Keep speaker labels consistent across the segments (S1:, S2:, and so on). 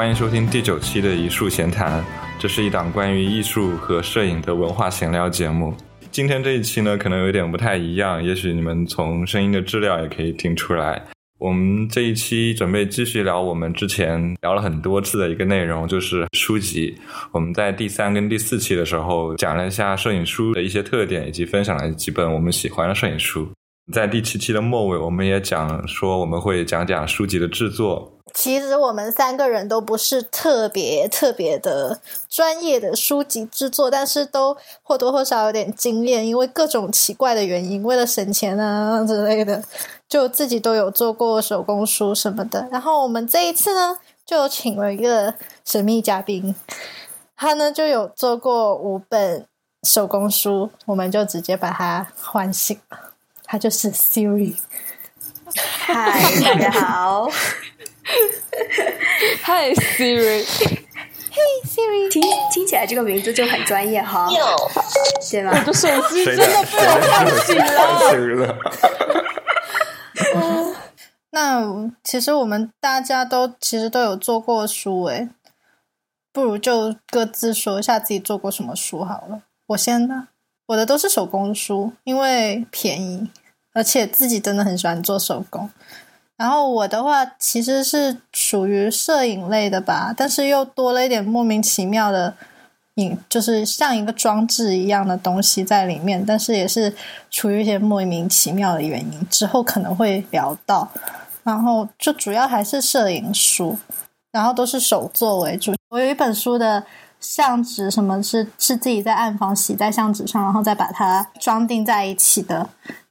S1: 欢迎收听第九期的《一树闲谈》，这是一档关于艺术和摄影的文化闲聊节目。今天这一期呢，可能有点不太一样，也许你们从声音的质量也可以听出来。我们这一期准备继续聊我们之前聊了很多次的一个内容，就是书籍。我们在第三跟第四期的时候讲了一下摄影书的一些特点，以及分享了几本我们喜欢的摄影书。在第七期的末尾，我们也讲说我们会讲讲书籍的制作。
S2: 其实我们三个人都不是特别特别的专业的书籍制作，但是都或多或少有点经验，因为各种奇怪的原因，为了省钱啊之类的，就自己都有做过手工书什么的。然后我们这一次呢，就请了一个神秘嘉宾，他呢就有做过五本手工书，我们就直接把他唤醒了，他就是 Siri。
S3: 嗨，大家好。
S4: Hi Siri，
S2: 嘿 Siri，
S3: 听听起来这个名字就很专业哈，对吗？
S4: 我的手机真
S1: 的
S4: 被我唤醒
S1: 了。
S2: 那其实我们大家都其实都有做过书诶，不如就各自说一下自己做过什么书好了。我先呢，我的都是手工书，因为便宜，而且自己真的很喜欢做手工。然后我的话其实是属于摄影类的吧，但是又多了一点莫名其妙的影，就是像一个装置一样的东西在里面，但是也是出于一些莫名其妙的原因，之后可能会聊到。然后就主要还是摄影书，然后都是手作为主。我有一本书的相纸，什么是是自己在暗房洗在相纸上，然后再把它装订在一起的。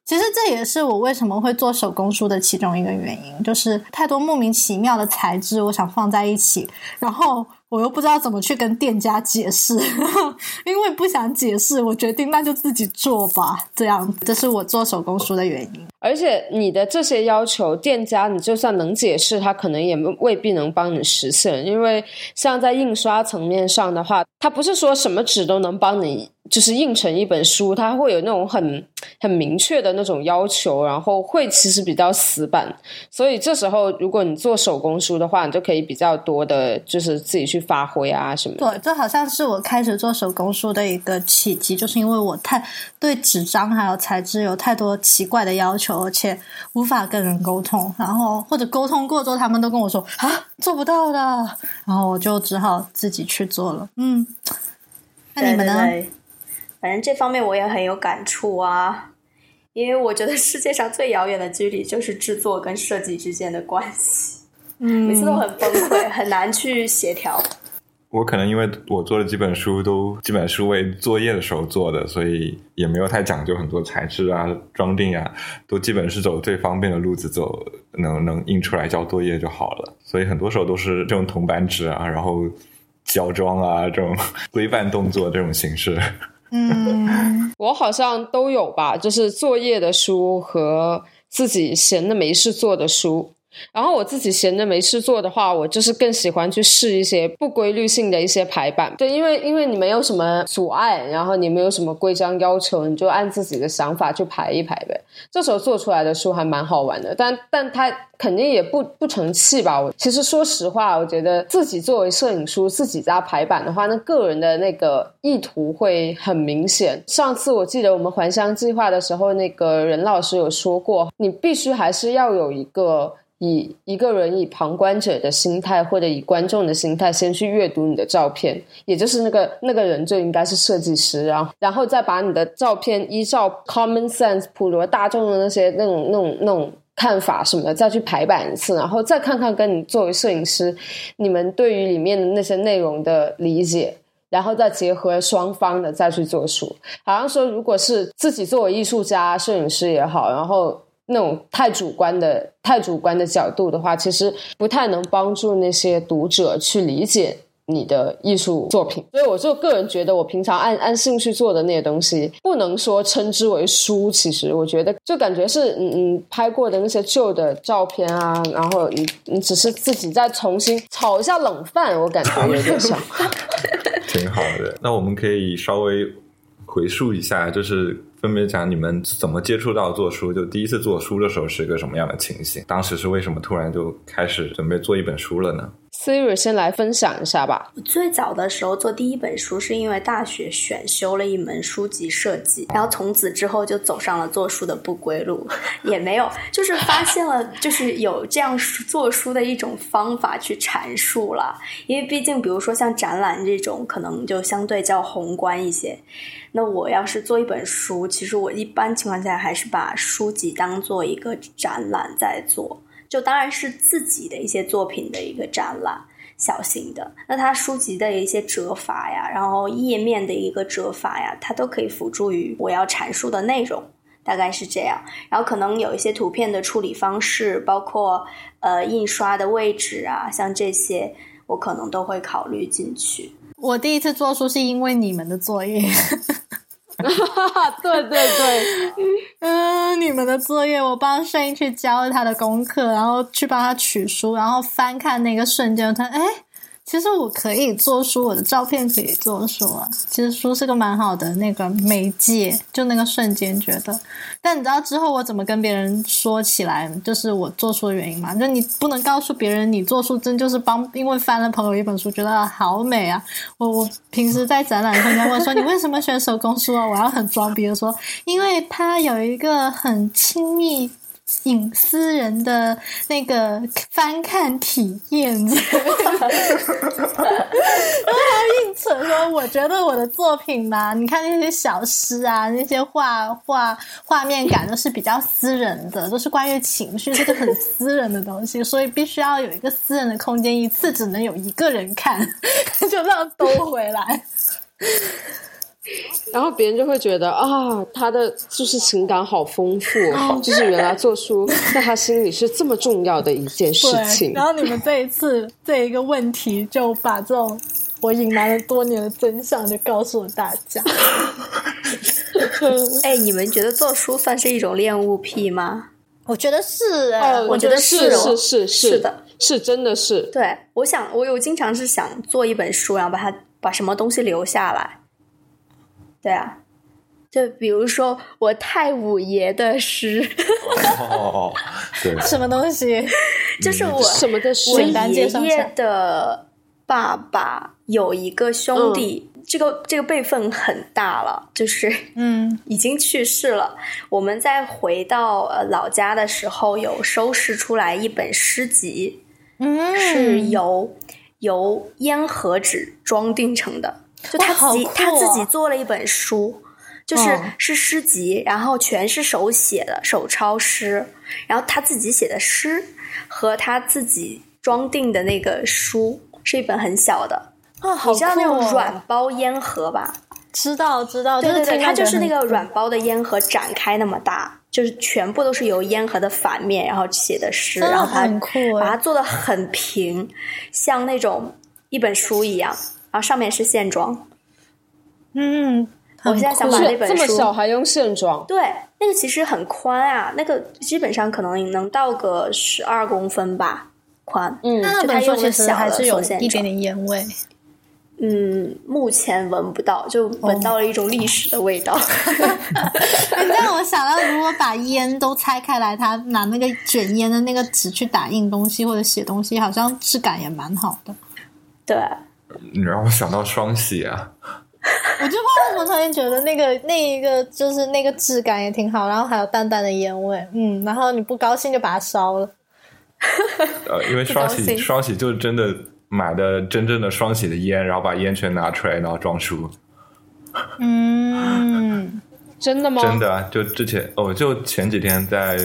S2: 其实这也是我为什么会做手工书的其中一个原因，就是太多莫名其妙的材质，我想放在一起，然后我又不知道怎么去跟店家解释，因为不想解释，我决定那就自己做吧。这样，这是我做手工书的原因。
S4: 而且你的这些要求，店家你就算能解释，他可能也未必能帮你实现，因为像在印刷层面上的话，他不是说什么纸都能帮你。就是印成一本书，他会有那种很很明确的那种要求，然后会其实比较死板，所以这时候如果你做手工书的话，你就可以比较多的，就是自己去发挥啊什么。
S2: 对，这好像是我开始做手工书的一个契机，就是因为我太对纸张还有材质有太多奇怪的要求，而且无法跟人沟通，然后或者沟通过之后，他们都跟我说啊做不到的，然后我就只好自己去做了。嗯，那你们呢？
S3: 反正这方面我也很有感触啊，因为我觉得世界上最遥远的距离就是制作跟设计之间的关系，嗯，每次都很崩溃，很难去协调。
S1: 我可能因为我做的几本书都基本是为作业的时候做的，所以也没有太讲究很多材质啊、装订啊，都基本是走最方便的路子，走能能印出来交作业就好了。所以很多时候都是这种铜板纸啊，然后胶装啊这种规范动作这种形式。
S4: 嗯，我好像都有吧，就是作业的书和自己闲的没事做的书。然后我自己闲着没事做的话，我就是更喜欢去试一些不规律性的一些排版。对，因为因为你没有什么阻碍，然后你没有什么规章要求，你就按自己的想法去排一排呗。这时候做出来的书还蛮好玩的，但但它肯定也不不成器吧。我其实说实话，我觉得自己作为摄影书自己加排版的话，那个人的那个意图会很明显。上次我记得我们还乡计划的时候，那个任老师有说过，你必须还是要有一个。以一个人以旁观者的心态，或者以观众的心态，先去阅读你的照片，也就是那个那个人就应该是设计师，然后然后再把你的照片依照 common sense 普罗大众的那些那种那种那种看法什么的再去排版一次，然后再看看跟你作为摄影师，你们对于里面的那些内容的理解，然后再结合双方的再去做书。好像说，如果是自己作为艺术家、摄影师也好，然后。那种太主观的、太主观的角度的话，其实不太能帮助那些读者去理解你的艺术作品。所以，我就个人觉得，我平常按按兴趣做的那些东西，不能说称之为书。其实，我觉得就感觉是嗯嗯拍过的那些旧的照片啊，然后你你只是自己再重新炒一下冷饭，我感觉有点像。
S1: 挺好的，那我们可以稍微回溯一下，就是。分别讲你们怎么接触到做书，就第一次做书的时候是一个什么样的情形？当时是为什么突然就开始准备做一本书了呢
S4: Siri 先来分享一下吧。
S3: 我最早的时候做第一本书，是因为大学选修了一门书籍设计，然后从此之后就走上了做书的不归路，也没有，就是发现了，就是有这样做书的一种方法去阐述了。因为毕竟，比如说像展览这种，可能就相对较宏观一些。那我要是做一本书，其实我一般情况下还是把书籍当做一个展览在做。就当然是自己的一些作品的一个展览，小型的。那它书籍的一些折法呀，然后页面的一个折法呀，它都可以辅助于我要阐述的内容，大概是这样。然后可能有一些图片的处理方式，包括呃印刷的位置啊，像这些，我可能都会考虑进去。
S2: 我第一次做书是因为你们的作业。
S4: 对 对对，
S2: 嗯，你们的作业我帮声音去教了他的功课，然后去帮他取书，然后翻看那个瞬间，他哎。其实我可以做书，我的照片可以做书啊。其实书是个蛮好的那个媒介，就那个瞬间觉得。但你知道之后我怎么跟别人说起来，就是我做书的原因吗？就你不能告诉别人你做书真就是帮，因为翻了朋友一本书，觉得好美啊。我我平时在展览上面问说你为什么选手工书啊？我要很装逼的说，因为它有一个很亲密。隐私人的那个翻看体验，然后硬扯说：“我觉得我的作品嘛，你看那些小诗啊，那些画画画面感都是比较私人的，都是关于情绪，这个很私人的东西，所以必须要有一个私人的空间，一次只能有一个人看，就这样兜回来。”
S4: 然后别人就会觉得啊，他的就是情感好丰富，就是原来做书在他心里是这么重要的一件事情。
S2: 然后你们这一次这一个问题，就把这种我隐瞒了多年的真相就告诉了大家。
S3: 哎，你们觉得做书算是一种恋物癖吗？
S2: 我觉得是，哎，
S3: 我觉得
S4: 是是是
S3: 是的，
S4: 是真的是。
S3: 对，我想我有经常是想做一本书，然后把它把什么东西留下来。对啊，就比如说我太五爷的诗，
S1: 哦，对，
S2: 什么东西？
S3: 就是我
S4: 什么的
S3: 我爷爷的爸爸有一个兄弟，这个这个辈分很大了，就是
S2: 嗯，
S3: 已经去世了。我们在回到呃老家的时候，有收拾出来一本诗集，
S2: 嗯，
S3: 是由由烟盒纸装订成的。就他自己，他自己做了一本书，就是是诗集，然后全是手写的手抄诗，然后他自己写的诗和他自己装订的那个书是一本很小的
S2: 啊，
S3: 你知道那种软包烟盒吧？
S2: 知道知道，
S3: 对对对，它就是那
S2: 个
S3: 软包的烟盒展开那么大，就是全部都是由烟盒的反面然后写的诗，然后他把它做的很平，像那种一本书一样。然后上面是线装，
S2: 嗯，
S3: 我现在想把那本
S4: 书这么小还用线装，
S3: 对，那个其实很宽啊，那个基本上可能能到个十二公分吧，宽。
S2: 嗯，
S3: 那
S2: 本书其实还是有一点点烟味。
S3: 嗯，目前闻不到，就闻到了一种历史的味道。
S2: 你让我想到，如果把烟都拆开来，他拿那个卷烟的那个纸去打印东西或者写东西，好像质感也蛮好的。
S3: 对。
S1: 你让我想到双喜啊！
S2: 我就不知道为什么突然觉得那个那一个就是那个质感也挺好，然后还有淡淡的烟味，嗯，然后你不高兴就把它烧了。
S1: 呃，因为 双喜双喜就是真的买的真正的双喜的烟，然后把烟全拿出来，然后装书。
S2: 嗯，
S4: 真的吗？
S1: 真的，就之前哦，就前几天在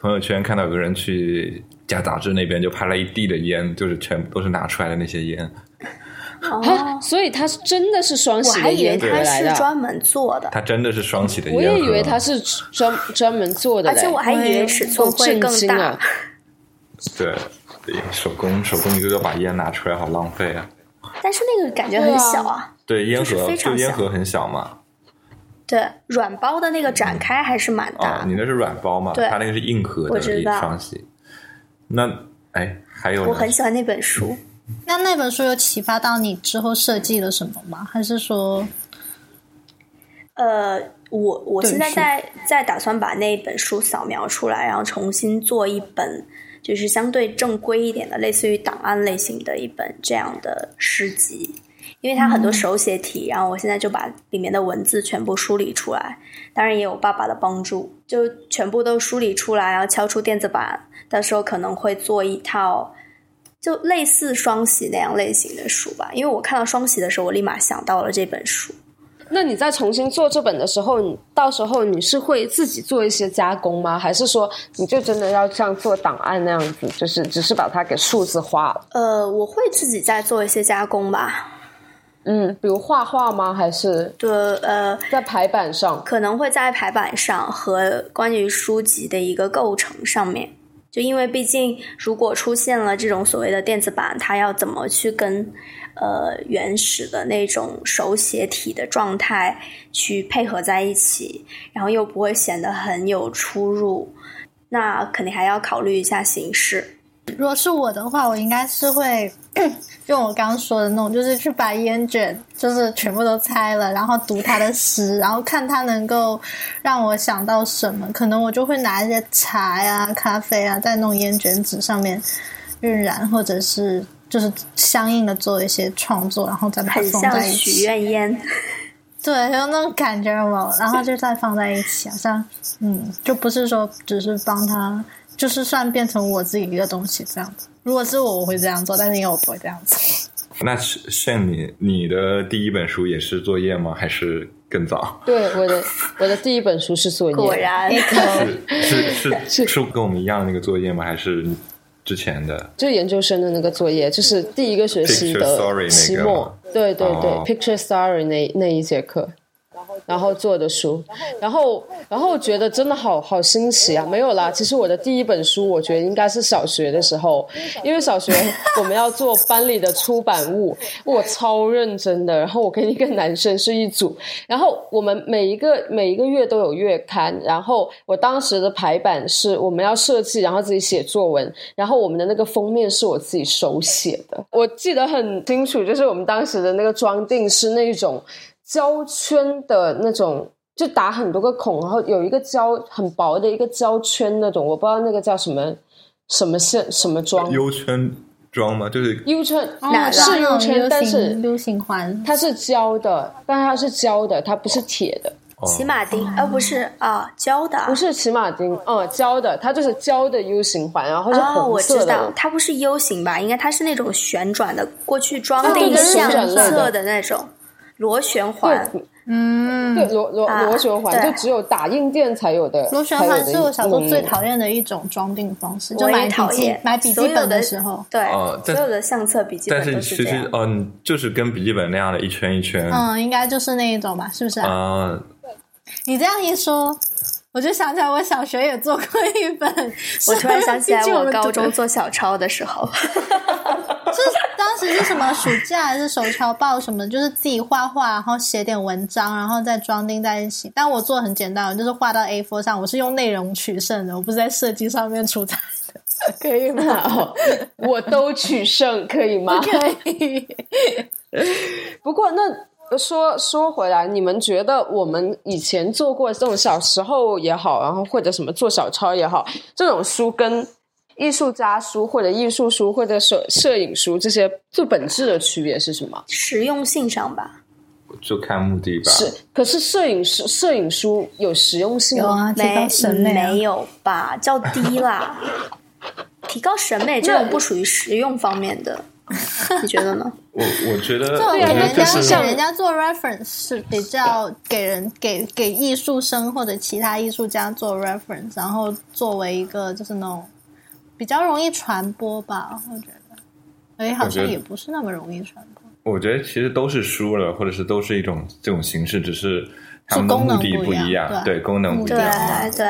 S1: 朋友圈看到有个人去家杂志那边就拍了一地的烟，就是全部都是拿出来的那些烟。
S3: 哦，
S4: 所以它是真的是双喜的烟
S3: 回来的，专门做的。
S1: 它真的是双喜的烟，
S4: 我也以为它是专专门做的，
S3: 而且我还以为尺寸会更大。
S1: 对，手工手工一个个把烟拿出来，好浪费啊！
S3: 但是那个感觉很小啊，
S1: 对，烟盒
S3: 就
S1: 烟盒很小嘛。
S3: 对，软包的那个展开还是蛮大。
S1: 你那是软包嘛？
S3: 对，
S1: 他那个是硬盒的双喜。那哎，还有
S3: 我很喜欢那本书。
S2: 那那本书有启发到你之后设计了什么吗？还是说，
S3: 呃，我我现在在在打算把那本书扫描出来，然后重新做一本，就是相对正规一点的，类似于档案类型的一本这样的诗集。因为它很多手写体，然后我现在就把里面的文字全部梳理出来，当然也有爸爸的帮助，就全部都梳理出来，然后敲出电子版。到时候可能会做一套，就类似双喜那样类型的书吧。因为我看到双喜的时候，我立马想到了这本书。
S4: 那你在重新做这本的时候，你到时候你是会自己做一些加工吗？还是说你就真的要像做档案那样子，就是只是把它给数字化了？
S3: 呃，我会自己再做一些加工吧。
S4: 嗯，比如画画吗？还是
S3: 对呃，
S4: 在排版上
S3: 可能会在排版上和关于书籍的一个构成上面，就因为毕竟如果出现了这种所谓的电子版，它要怎么去跟呃原始的那种手写体的状态去配合在一起，然后又不会显得很有出入，那肯定还要考虑一下形式。
S2: 如果是我的话，我应该是会 用我刚刚说的那种，就是去把烟卷就是全部都拆了，然后读他的诗，然后看他能够让我想到什么。可能我就会拿一些茶呀、咖啡啊，在那种烟卷纸上面晕染，或者是就是相应的做一些创作，然后再把它放在一起。
S3: 许愿烟，
S2: 对，有那种感觉嘛，然后就再放在一起，好像嗯，就不是说只是帮他。就是算变成我自己一个东西这样子。如果是我，我会这样做，但是因为我不会这样做。
S1: 那是像你，你的第一本书也是作业吗？还是更早？
S4: 对，我的我的第一本书是作业。
S3: 果然，
S1: 是是 是是跟我们一样的那个作业吗？还是之前的？
S4: 就研究生的那个作业，就是第一个学期的期末。对对对，Picture Story 那那一节课。然后做的书，然后然后觉得真的好好新奇啊！没有啦，其实我的第一本书，我觉得应该是小学的时候，因为小学我们要做班里的出版物，我超认真的。然后我跟一个男生是一组，然后我们每一个每一个月都有月刊，然后我当时的排版是我们要设计，然后自己写作文，然后我们的那个封面是我自己手写的，我记得很清楚，就是我们当时的那个装订是那种。胶圈的那种，就打很多个孔，然后有一个胶很薄的一个胶圈那种，我不知道那个叫什么什么线什么装。
S1: U 圈装吗？就是
S4: U 圈，是 U 圈，但是
S2: U 型环，
S4: 它是胶的，但它是胶的，它不是铁的。
S3: 骑马丁，而不是啊，胶的，
S4: 不是骑马丁，嗯，胶的，它就是胶的 U 型环，然后是红
S3: 色的。我知道，它不是 U 型吧？应该它是那种旋转的，过去装订相册的那种。螺旋环，
S2: 嗯，
S4: 对，螺螺螺旋环就只有打印店才有的。
S2: 螺旋环是我小时候最讨厌的一种装订方式，就买
S3: 笔
S2: 记买笔记本的时候，
S3: 对，所有的相册笔记
S1: 本但是其实，嗯，就是跟笔记本那样的一圈一圈，
S2: 嗯，应该就是那一种吧，是不是啊？你这样一说，我就想起来，我小学也做过一本。
S3: 我突然想起来，我高中做小抄的时候。
S2: 是当时是什么暑假还是手抄报什么？就是自己画画，然后写点文章，然后再装订在一起。但我做的很简单，就是画到 A4 上。我是用内容取胜的，我不是在设计上面出彩的，
S4: 可以吗？我都取胜，可以吗？
S2: 可以。
S4: 不过那说说回来，你们觉得我们以前做过这种小时候也好，然后或者什么做小抄也好，这种书跟。艺术家书或者艺术书或者摄摄影书这些最本质的区别是什么？
S3: 实用性上吧，
S1: 就看目的吧。
S4: 是，可是摄影书摄影书有实用性
S2: 吗？没
S3: 没有吧？较低啦。提高审美这种不属于实用方面的，你觉得呢？
S1: 我我觉得，
S2: 对人家给人家做 reference 是比较给人给给艺术生或者其他艺术家做 reference，然后作为一个就是那种。比较容易传播吧，我觉得，哎，好像也不是那么容易传播。
S1: 我觉得其实都是书了，或者是都是一种这种形式，只是它们的目的不一样，对功能不一
S3: 样，对对。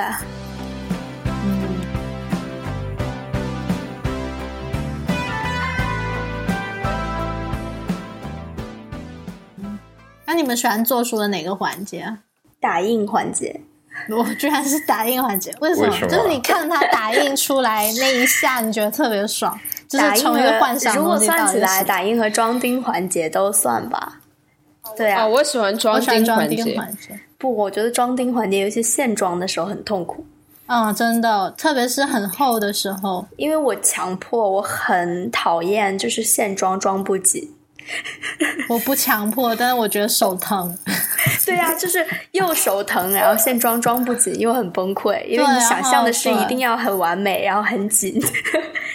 S2: 那你们喜欢做书的哪个环节？
S3: 打印环节。
S2: 我居然是打印环节，为什么？就是你看它打印出来那一下，你觉得特别爽。就是从一个幻想
S3: 如果算起来，打印和装订环节都算吧。对啊，
S4: 我喜欢装订环节。
S3: 不，我觉得装订环节尤其现装的时候很痛苦。
S2: 嗯，真的，特别是很厚的时候，
S3: 因为我强迫，我很讨厌就是线装装不紧。
S2: 我不强迫，但是我觉得手疼。
S3: 对呀、就是又手疼，然后线装装不紧，又很崩溃，因为你想象的是一定要很完美，然后很紧。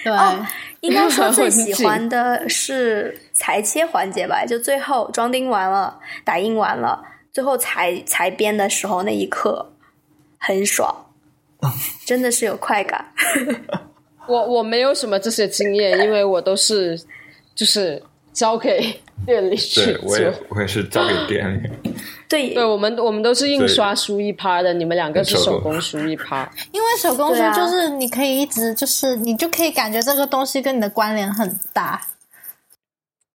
S2: 对，
S3: 哦应该说最喜欢的是裁切环节吧，就最后装订完了，打印完了，最后裁裁边的时候那一刻很爽，真的是有快感。
S4: 我我没有什么这些经验，因为我都是就是交给店里去
S1: 对，我也
S4: 做。
S1: 我也是交给店里。
S3: 对
S4: 对，我们我们都是印刷书一趴的，你们两个是手工书一趴。
S2: 因为手工书就是你可以一直就是你就可以感觉这个东西跟你的关联很大。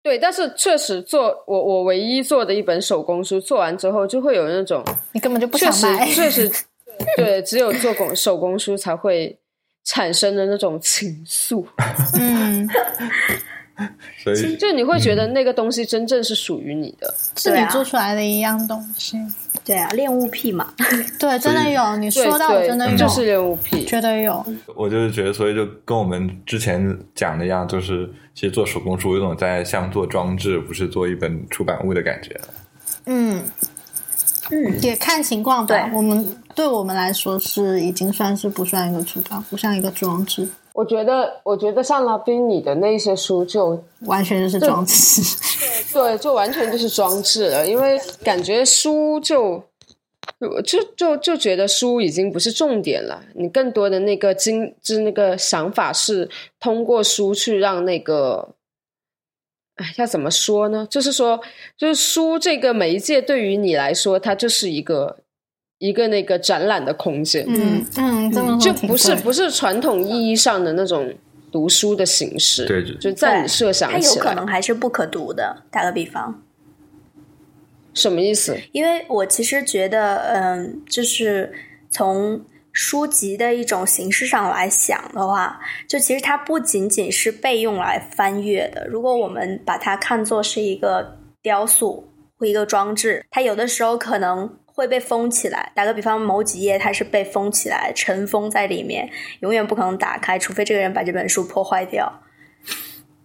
S4: 对，但是确实做我我唯一做的一本手工书，做完之后就会有那种
S2: 你根本就不
S4: 确实
S2: 想买，
S4: 确实 对，只有做工手工书才会产生的那种情愫，
S2: 嗯，
S1: 所以
S4: 就你会觉得那个东西真正是属于你的。
S2: 是你做出来的一样东西。
S3: 对啊，恋物癖嘛，
S2: 对，真的有，你说到我真的有，
S4: 就是恋物癖。
S2: 觉得有。
S1: 我就是觉得，所以就跟我们之前讲的一样，就是其实做手工书有种在像做装置，不是做一本出版物的感觉。
S2: 嗯，
S3: 嗯，
S2: 也看情况吧。
S3: 对
S2: 我们对我们来说是已经算是不算一个出版，不像一个装置，
S4: 我觉得，我觉得像拉宾你的那些书就
S2: 完全就是装置。
S4: 对，就完全就是装置了，因为感觉书就就就就觉得书已经不是重点了，你更多的那个精，就是那个想法是通过书去让那个，哎，要怎么说呢？就是说，就是书这个媒介对于你来说，它就是一个一个那个展览的空间，
S2: 嗯嗯，这么
S4: 就不是不是传统意义上的那种读书的形式，
S1: 对就
S4: 就在你设想
S3: 它有，可能还是不可读的。打个比方，
S4: 什么意思？
S3: 因为我其实觉得，嗯，就是从书籍的一种形式上来想的话，就其实它不仅仅是被用来翻阅的。如果我们把它看作是一个雕塑或一个装置，它有的时候可能会被封起来。打个比方，某几页它是被封起来，尘封在里面，永远不可能打开，除非这个人把这本书破坏掉。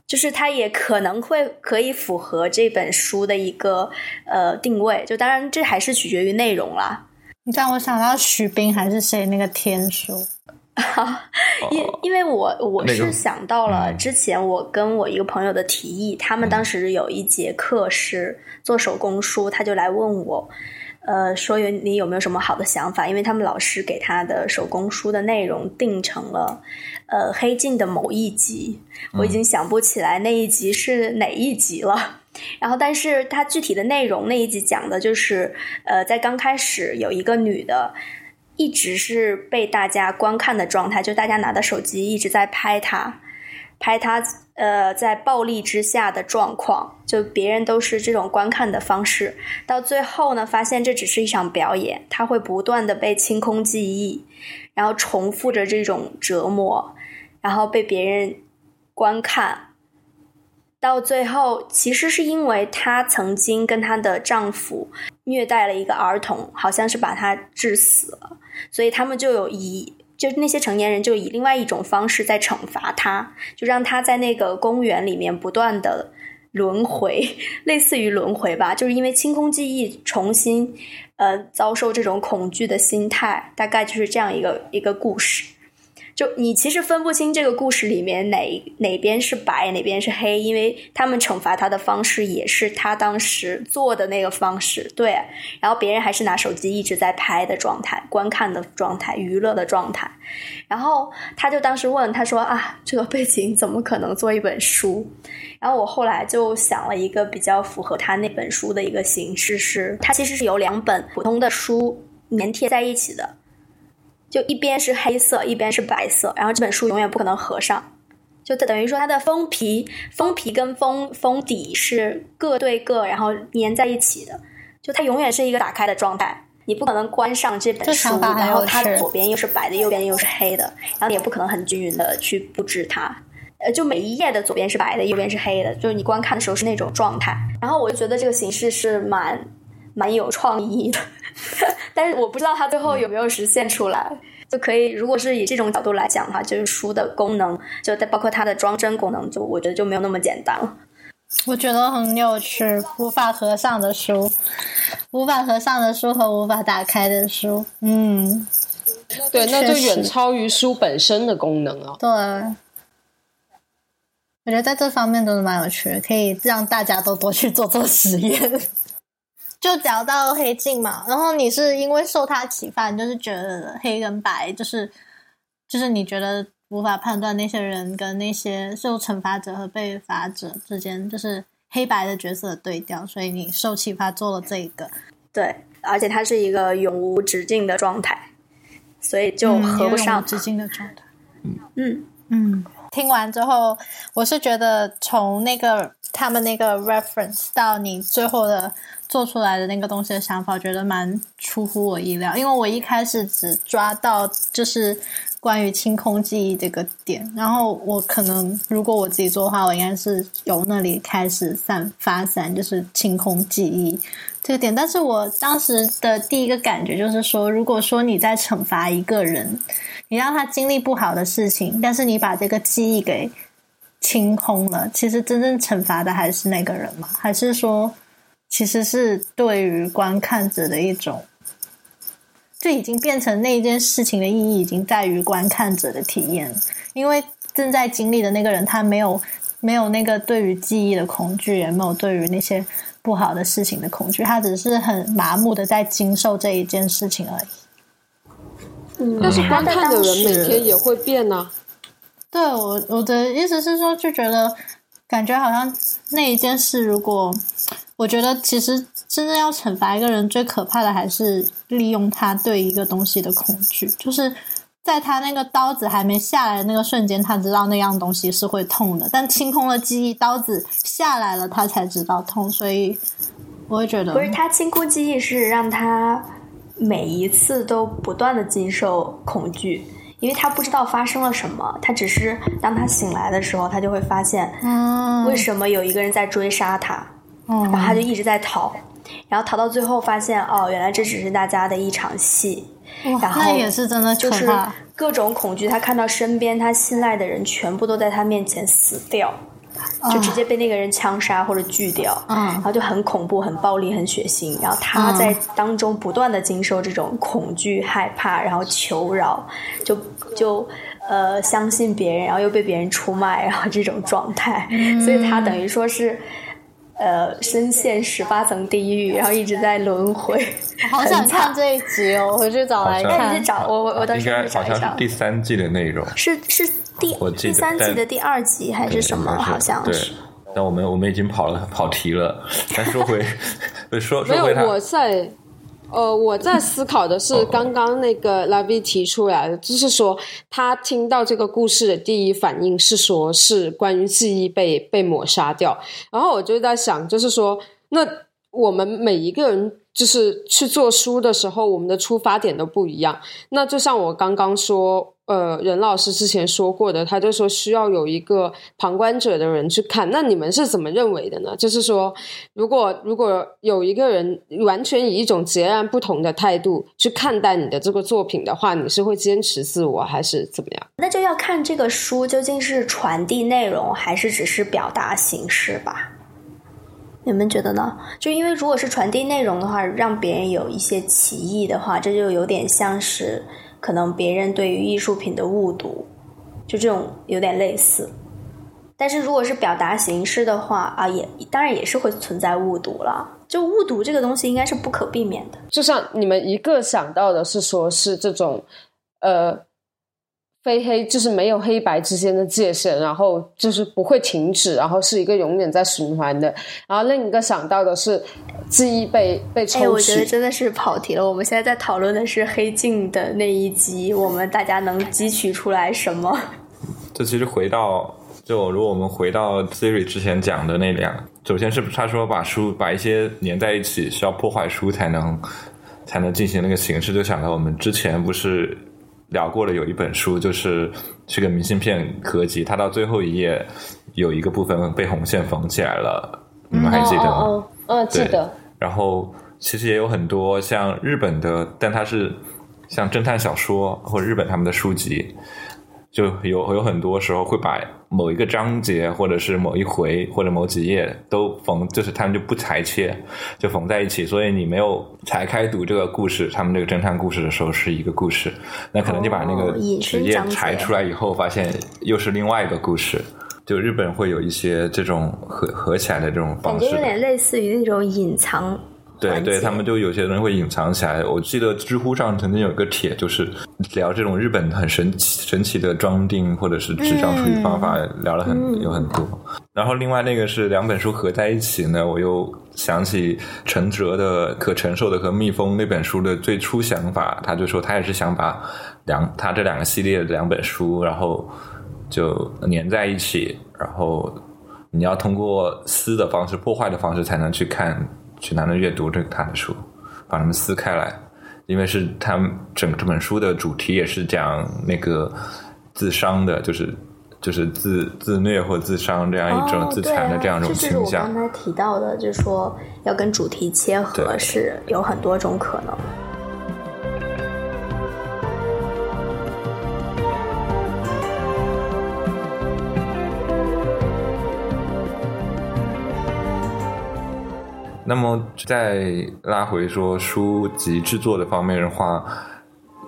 S3: 就是它也可能会可以符合这本书的一个呃定位，就当然这还是取决于内容啦。
S2: 你让我想到许冰还是谁那个天书，
S3: 因因为我我是想到了
S1: 嗯
S3: 之前我跟我一个朋友的提议，他们当时有一节课是做手工书，他就来问我，呃，说有你有没有什么好的想法？因为他们老师给他的手工书的内容定成了呃黑镜的某一集，我已经想不起来那一集是哪一集了。然后，但是它具体的内容那一集讲的就是，呃，在刚开始有一个女的，一直是被大家观看的状态，就大家拿的手机一直在拍她，拍她呃在暴力之下的状况，就别人都是这种观看的方式。到最后呢，发现这只是一场表演，他会不断的被清空记忆，然后重复着这种折磨，然后被别人观看。到最后，其实是因为她曾经跟她的丈夫虐待了一个儿童，好像是把他致死了，所以他们就有以就那些成年人就以另外一种方式在惩罚他，就让他在那个公园里面不断的轮回，类似于轮回吧，就是因为清空记忆，重新呃遭受这种恐惧的心态，大概就是这样一个一个故事。就你其实分不清这个故事里面哪哪边是白，哪边是黑，因为他们惩罚他的方式也是他当时做的那个方式，对。然后别人还是拿手机一直在拍的状态，观看的状态，娱乐的状态。然后他就当时问他说啊，这个背景怎么可能做一本书？然后我后来就想了一个比较符合他那本书的一个形式是，它其实是由两本普通的书粘贴在一起的。就一边是黑色，一边是白色，然后这本书永远不可能合上，就等于说它的封皮、封皮跟封封底是各对各，然后粘在一起的，就它永远是一个打开的状态，你不可能关上这本书，然后它左边又是白的，右边又是黑的，然后你也不可能很均匀的去布置它。呃，就每一页的左边是白的，右边是黑的，就是你观看的时候是那种状态。然后我就觉得这个形式是蛮蛮有创意的，但是我不知道它最后有没有实现出来。就可以。如果是以这种角度来讲的话，就是书的功能，就包括它的装帧功能，就我觉得就没有那么简单了。
S2: 我觉得很有趣，无法合上的书，无法合上的书和无法打开的书，嗯，
S4: 对，那就远超于书本身的功能了。
S2: 对，我觉得在这方面都是蛮有趣的，可以让大家都多去做做实验。就聊到黑镜嘛，然后你是因为受他启发，你就是觉得黑跟白，就是就是你觉得。无法判断那些人跟那些受惩罚者和被罚者之间就是黑白的角色对调，所以你受启发做了这一个。
S3: 对，而且它是一个永无止境的状态，所以就合不上。
S2: 止境的状态。嗯嗯。听完之后，我是觉得从那个他们那个 reference 到你最后的做出来的那个东西的想法，觉得蛮出乎我意料，因为我一开始只抓到就是。关于清空记忆这个点，然后我可能如果我自己做的话，我应该是由那里开始散发散，就是清空记忆这个点。但是我当时的第一个感觉就是说，如果说你在惩罚一个人，你让他经历不好的事情，但是你把这个记忆给清空了，其实真正惩罚的还是那个人吗？还是说，其实是对于观看者的一种？就已经变成那一件事情的意义，已经在于观看者的体验。因为正在经历的那个人，他没有没有那个对于记忆的恐惧，也没有对于那些不好的事情的恐惧，他只是很麻木的在经受这一件事情而已。
S4: 嗯，但是观看的人每天也会变呢。
S2: 对我我的意思是说，就觉得感觉好像那一件事，如果我觉得其实。真正要惩罚一个人，最可怕的还是利用他对一个东西的恐惧。就是在他那个刀子还没下来的那个瞬间，他知道那样东西是会痛的。但清空了记忆，刀子下来了，他才知道痛。所以我会觉得，
S3: 不是他清空记忆，是让他每一次都不断的经受恐惧，因为他不知道发生了什么。他只是当他醒来的时候，他就会发现，为什么有一个人在追杀他，然后他就一直在逃。然后逃到最后，发现哦，原来这只是大家的一场戏。然后
S2: 那也是真的，
S3: 就是各种恐惧。他看到身边他信赖的人全部都在他面前死掉，就直接被那个人枪杀或者锯掉。嗯，然后就很恐怖、很暴力、很血腥。然后他在当中不断的经受这种恐惧、害怕，然后求饶，就就呃相信别人，然后又被别人出卖，然后这种状态。所以他等于说是。呃，深陷十八层地狱，然后一直在轮回。
S2: 好想看这一集哦，我回去找来看。
S3: 你去找我，我我到时候
S1: 找一下。第三季的内容
S3: 是是第第三季的第二集还是什么？好像是。
S1: 但我们我们已经跑了跑题了，但说回 说说回
S4: 他。我在。呃，我在思考的是刚刚那个拉比提出来的，就是说他听到这个故事的第一反应是说，是关于记忆被被抹杀掉。然后我就在想，就是说，那我们每一个人。就是去做书的时候，我们的出发点都不一样。那就像我刚刚说，呃，任老师之前说过的，他就说需要有一个旁观者的人去看。那你们是怎么认为的呢？就是说，如果如果有一个人完全以一种截然不同的态度去看待你的这个作品的话，你是会坚持自我还是怎么样？
S3: 那就要看这个书究竟是传递内容，还是只是表达形式吧。你们觉得呢？就因为如果是传递内容的话，让别人有一些歧义的话，这就有点像是可能别人对于艺术品的误读，就这种有点类似。但是如果是表达形式的话啊，也当然也是会存在误读了。就误读这个东西应该是不可避免的。
S4: 就像你们一个想到的是说，是这种呃。非黑就是没有黑白之间的界限，然后就是不会停止，然后是一个永远在循环的。然后另一个想到的是记忆被被抽取。
S3: 我觉得真的是跑题了。我们现在在讨论的是黑镜的那一集，我们大家能汲取出来什么？
S1: 这其实回到就如果我们回到 Siri 之前讲的那两，首先是他说把书把一些粘在一起需要破坏书才能才能进行那个形式，就想到我们之前不是。聊过了，有一本书就是是个明信片合集，它到最后一页有一个部分被红线缝起来了，你们还记得吗？
S4: 嗯，记得。
S1: 然后其实也有很多像日本的，但它是像侦探小说或者日本他们的书籍。就有有很多时候会把某一个章节，或者是某一回，或者某几页都缝，就是他们就不裁切，就缝在一起。所以你没有拆开读这个故事，他们这个侦探故事的时候是一个故事，那可能就把那个纸页裁出来以后，发现又是另外一个故事。就日本会有一些这种合合起来的这种方式，
S3: 感觉有点类似于那种隐藏。
S1: 对对，他们就有些人会隐藏起来。我记得知乎上曾经有个帖，就是聊这种日本很神奇、神奇的装订或者是纸张处理方法，聊了很有很多。然后另外那个是两本书合在一起呢，我又想起陈哲的《可承受的和蜜蜂》那本书的最初想法，他就说他也是想把两他这两个系列的两本书，然后就粘在一起，然后你要通过撕的方式、破坏的方式才能去看。去拿来阅读这个他的书，把它们撕开来，因为是他们整这本书的主题也是讲那个自伤的，就是就是自自虐或自伤这样一种自残的这样一种倾向。
S3: 我刚才提到的，就是说要跟主题切合，是有很多种可能。
S1: 那么再拉回说书籍制作的方面的话，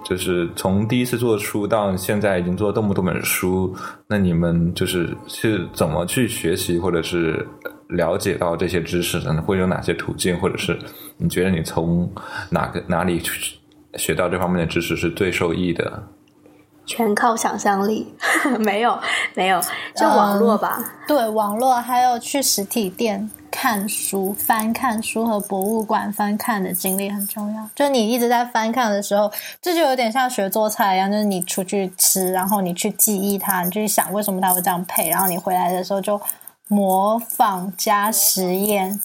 S1: 就是从第一次做书到现在已经做了这么多本书，那你们就是是怎么去学习或者是了解到这些知识的？呢？会有哪些途径？或者是你觉得你从哪个哪里去学到这方面的知识是最受益的？
S3: 全靠想象力，没 有没有，就网络吧。
S2: 对，网络还有去实体店看书、翻看书和博物馆翻看的经历很重要。就你一直在翻看的时候，这就有点像学做菜一样，就是你出去吃，然后你去记忆它，你去想为什么它会这样配，然后你回来的时候就模仿加实验。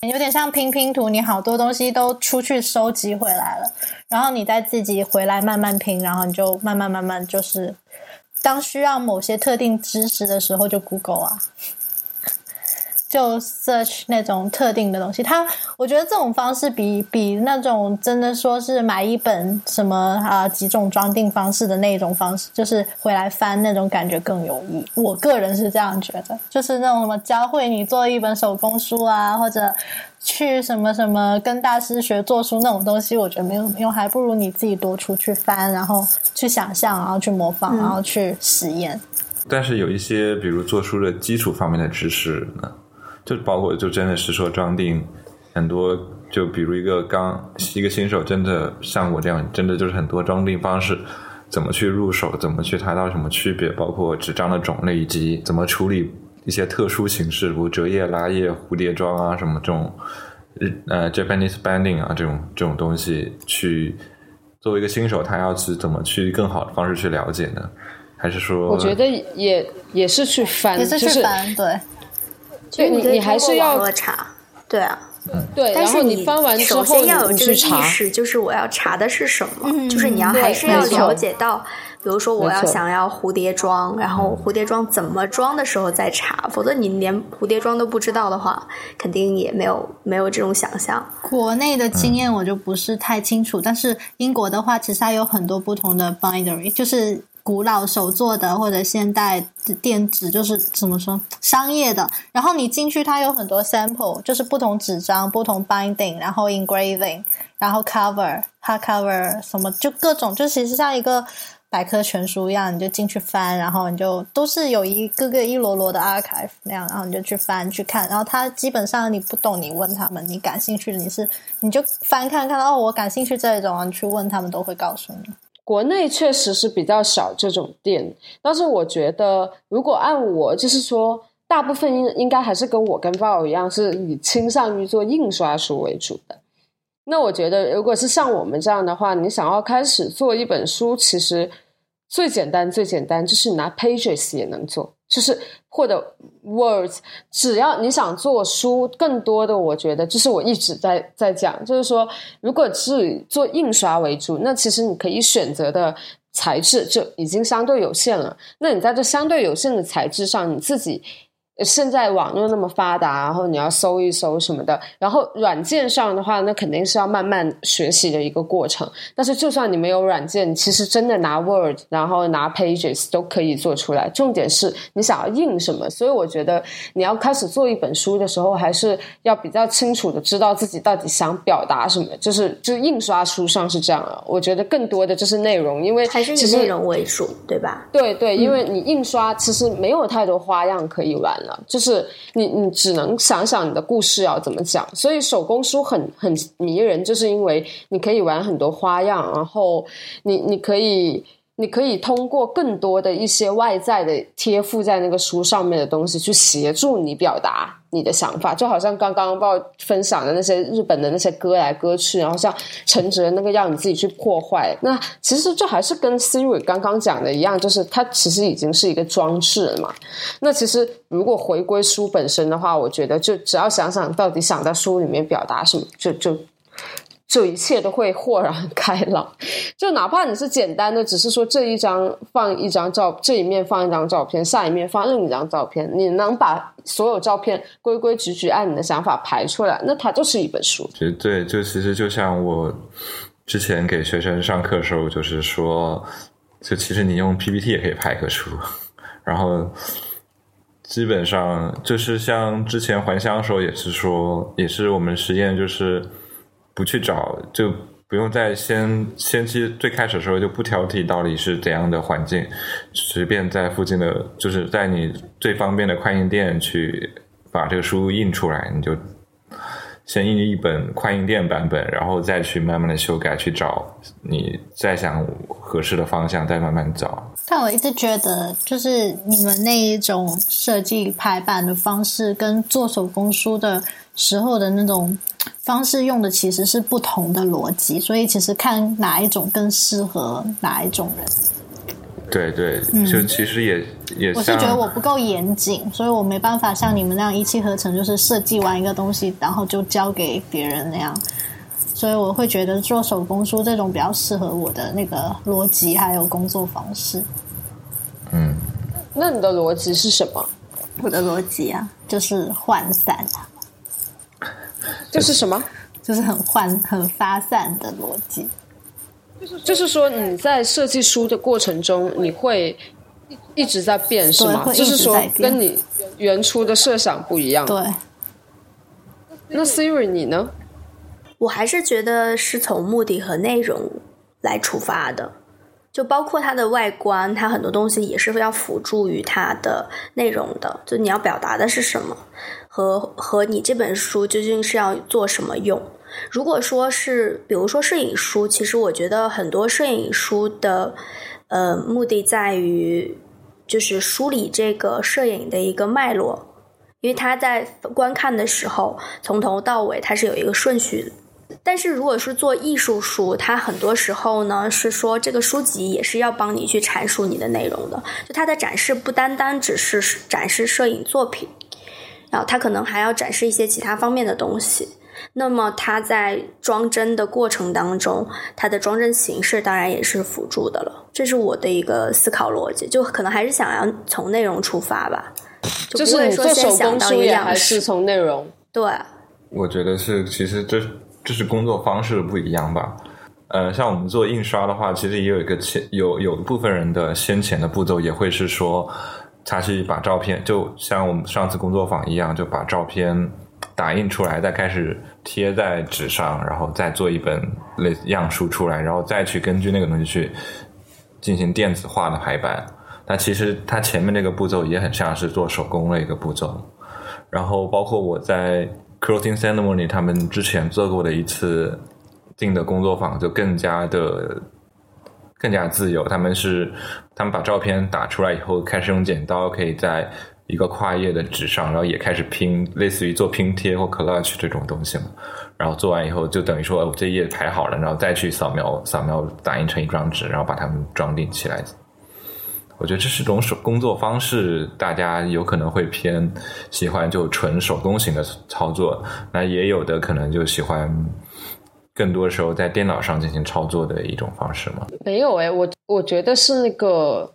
S2: 有点像拼拼图，你好多东西都出去收集回来了，然后你再自己回来慢慢拼，然后你就慢慢慢慢就是，当需要某些特定知识的时候就 Google 啊。就 search 那种特定的东西，他我觉得这种方式比比那种真的说是买一本什么啊几种装订方式的那种方式，就是回来翻那种感觉更有益。我个人是这样觉得，就是那种什么教会你做一本手工书啊，或者去什么什么跟大师学做书那种东西，我觉得没有用，还不如你自己多出去翻，然后去想象，然后去模仿，然后去实验。
S1: 但是有一些比如做书的基础方面的知识呢？就包括就真的是说装订很多，就比如一个刚一个新手，真的像我这样，真的就是很多装订方式，怎么去入手，怎么去查到什么区别，包括纸张的种类以及怎么处理一些特殊形式，如折页、拉页、蝴蝶装啊什么这种呃 Japanese binding 啊这种这种东西，去作为一个新手，他要去怎么去更好的方式去了解呢？还是说？
S4: 我觉得也也是去翻，
S2: 也是去翻，对。
S4: 对你，你还是要
S3: 查，对啊，
S4: 对。
S3: 但是
S4: 你翻完之后，
S3: 首先要有这个意识，就是我要查的是什么，就是你要还是要了解到，比如说我要想要蝴蝶装，然后蝴蝶装怎么装的时候再查，否则你连蝴蝶装都不知道的话，肯定也没有没有这种想象。
S2: 国内的经验我就不是太清楚，但是英国的话，其实它有很多不同的 bindery，就是。古老手做的或者现代电子，就是怎么说商业的。然后你进去，它有很多 sample，就是不同纸张、不同 binding，然后 engraving，然后 cover、hard cover 什么，就各种，就其实像一个百科全书一样，你就进去翻，然后你就都是有一个个一摞摞的 archive 那样，然后你就去翻去看。然后它基本上你不懂，你问他们；你感兴趣的，你是你就翻看看哦，我感兴趣这一种，你去问他们都会告诉你。
S4: 国内确实是比较少这种店，但是我觉得，如果按我就是说，大部分应应该还是跟我跟 Val 一样，是以倾向于做印刷书为主的。那我觉得，如果是像我们这样的话，你想要开始做一本书，其实最简单、最简单就是拿 Pages 也能做。就是或者 words，只要你想做书，更多的我觉得就是我一直在在讲，就是说，如果是做印刷为主，那其实你可以选择的材质就已经相对有限了。那你在这相对有限的材质上，你自己现在网络那么发达，然后你要搜一搜什么的，然后软件上的话，那肯定是要慢慢学习的一个过程。但是就算你没有软件，其实真的拿 Word，然后拿 Pages 都可以做出来。重点是你想要印什么。所以我觉得你要开始做一本书的时候，还是要比较清楚的知道自己到底想表达什么。就是就是印刷书上是这样啊，我觉得更多的就是内容，因为
S3: 还是以内容为主，对吧？
S4: 对对，因为你印刷其实没有太多花样可以玩。就是你，你只能想想你的故事要怎么讲。所以手工书很很迷人，就是因为你可以玩很多花样，然后你你可以。你可以通过更多的一些外在的贴附在那个书上面的东西，去协助你表达你的想法。就好像刚刚报分享的那些日本的那些歌来歌去，然后像陈哲那个要你自己去破坏。那其实就还是跟 Siri 刚刚讲的一样，就是它其实已经是一个装置了嘛。那其实如果回归书本身的话，我觉得就只要想想到底想在书里面表达什么，就就。这一切都会豁然开朗，就哪怕你是简单的，只是说这一张放一张照，这一面放一张照片，下一面放另一张照片，你能把所有照片规规矩矩按你的想法排出来，那它就是一本书。
S1: 其实对，就其实就像我之前给学生上课的时候，就是说，就其实你用 PPT 也可以排个书，然后基本上就是像之前还乡的时候也是说，也是我们实验就是。不去找，就不用再先先期最开始的时候就不挑剔到底是怎样的环境，随便在附近的，就是在你最方便的快印店去把这个书印出来，你就先印一本快印店版本，然后再去慢慢的修改，去找你再想合适的方向，再慢慢找。
S2: 但我一直觉得，就是你们那一种设计排版的方式，跟做手工书的时候的那种。方式用的其实是不同的逻辑，所以其实看哪一种更适合哪一种人。
S1: 对对，就其实也也，
S2: 我是觉得我不够严谨，所以我没办法像你们那样一气呵成，就是设计完一个东西，然后就交给别人那样。所以我会觉得做手工书这种比较适合我的那个逻辑还有工作方式。
S1: 嗯，
S4: 那你的逻辑是什么？
S2: 我的逻辑啊，就是涣散。
S4: 就是什么？
S2: 就是很涣、很发散的逻辑。
S4: 就是说，你在设计书的过程中，你会一直在变，是吗？就是说，跟你原初的设想不一样。
S2: 对。
S4: 那 Siri 你呢？
S3: 我还是觉得是从目的和内容来出发的，就包括它的外观，它很多东西也是要辅助于它的内容的。就你要表达的是什么？和和你这本书究竟是要做什么用？如果说是，比如说摄影书，其实我觉得很多摄影书的呃目的在于就是梳理这个摄影的一个脉络，因为他在观看的时候从头到尾它是有一个顺序。但是如果是做艺术书，它很多时候呢是说这个书籍也是要帮你去阐述你的内容的，就它的展示不单单只是展示摄影作品。然后他可能还要展示一些其他方面的东西，那么它在装帧的过程当中，它的装帧形式当然也是辅助的了。这是我的一个思考逻辑，就可能还是想要从内容出发吧，就不会说先想到一样，
S4: 还是从内容。
S3: 对，
S1: 我觉得是，其实这这是工作方式不一样吧。呃，像我们做印刷的话，其实也有一个前有有部分人的先前的步骤也会是说。他是把照片，就像我们上次工作坊一样，就把照片打印出来，再开始贴在纸上，然后再做一本类样书出来，然后再去根据那个东西去进行电子化的排版。那其实它前面那个步骤也很像是做手工的一个步骤。然后包括我在 Clothing Ceremony 他们之前做过的一次进的工作坊，就更加的。更加自由，他们是他们把照片打出来以后，开始用剪刀可以在一个跨页的纸上，然后也开始拼，类似于做拼贴或 collage 这种东西嘛。然后做完以后，就等于说我这页排好了，然后再去扫描扫描打印成一张纸，然后把它们装订起来。我觉得这是种手工作方式，大家有可能会偏喜欢就纯手工型的操作，那也有的可能就喜欢。更多时候在电脑上进行操作的一种方式吗？
S4: 没有哎，我我觉得是那个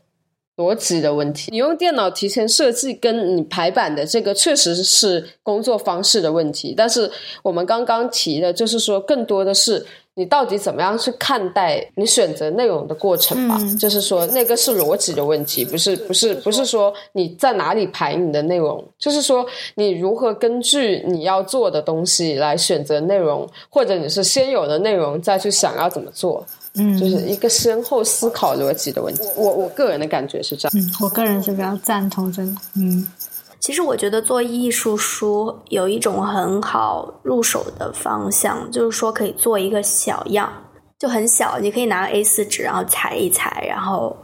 S4: 逻辑的问题。你用电脑提前设计，跟你排版的这个确实是工作方式的问题。但是我们刚刚提的，就是说更多的是。你到底怎么样去看待你选择内容的过程吧？就是说，那个是逻辑的问题，不是不是不是说你在哪里排你的内容，就是说你如何根据你要做的东西来选择内容，或者你是先有的内容再去想要怎么做，嗯，就是一个深厚思考逻辑的问题。我我个人的感觉是这样，
S2: 嗯，我个人是比较赞同这个，嗯。
S3: 其实我觉得做艺术书有一种很好入手的方向，就是说可以做一个小样，就很小，你可以拿 A 四纸，然后裁一裁，然后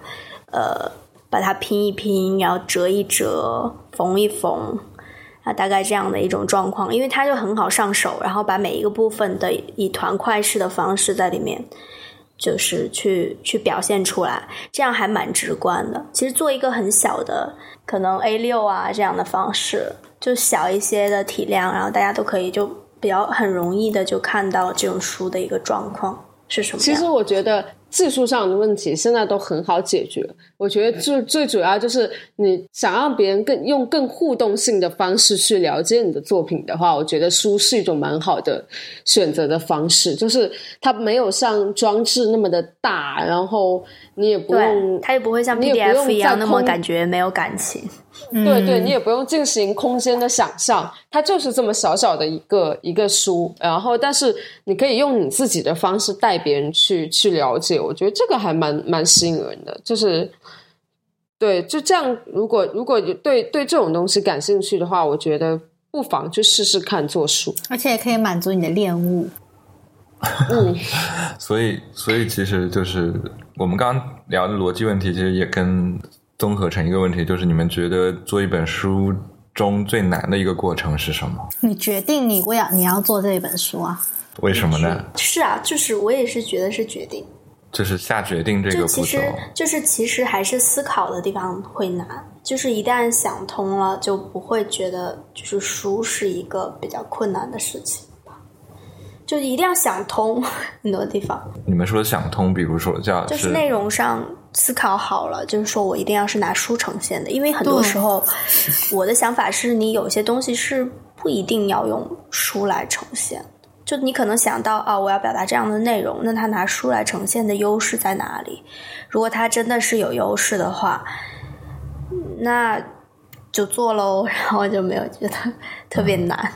S3: 呃把它拼一拼，然后折一折，缝一缝，啊，大概这样的一种状况，因为它就很好上手，然后把每一个部分的以团块式的方式在里面。就是去去表现出来，这样还蛮直观的。其实做一个很小的，可能 A 六啊这样的方式，就小一些的体量，然后大家都可以就比较很容易的就看到这种书的一个状况是什么。
S4: 其实我觉得。技术上的问题现在都很好解决，我觉得最最主要就是你想让别人更用更互动性的方式去了解你的作品的话，我觉得书是一种蛮好的选择的方式，就是它没有像装置那么的大，然后你也不用，
S3: 它也不会像 PDF 一样那么感觉没有感情。
S4: 对对，你也不用进行空间的想象，它就是这么小小的一个一个书，然后但是你可以用你自己的方式带别人去去了解，我觉得这个还蛮蛮吸引人的。就是对，就这样，如果如果对对这种东西感兴趣的话，我觉得不妨去试试看做书，
S2: 而且也可以满足你的恋物。
S1: 嗯，所以所以其实就是我们刚刚聊的逻辑问题，其实也跟。综合成一个问题，就是你们觉得做一本书中最难的一个过程是什么？
S2: 你决定你为要你要做这一本书啊？
S1: 为什么呢？
S3: 是啊，就是我也是觉得是决定，
S1: 就是下决定这个步骤，
S3: 就是其实还是思考的地方会难，就是一旦想通了，就不会觉得就是书是一个比较困难的事情。就一定要想通 很多地方。
S1: 你们说想通，比如说叫
S3: 就是内容上思考好了，就是说我一定要是拿书呈现的，因为很多时候我的想法是你有些东西是不一定要用书来呈现。就你可能想到啊，我要表达这样的内容，那他拿书来呈现的优势在哪里？如果他真的是有优势的话，那就做喽，然后就没有觉得特别难。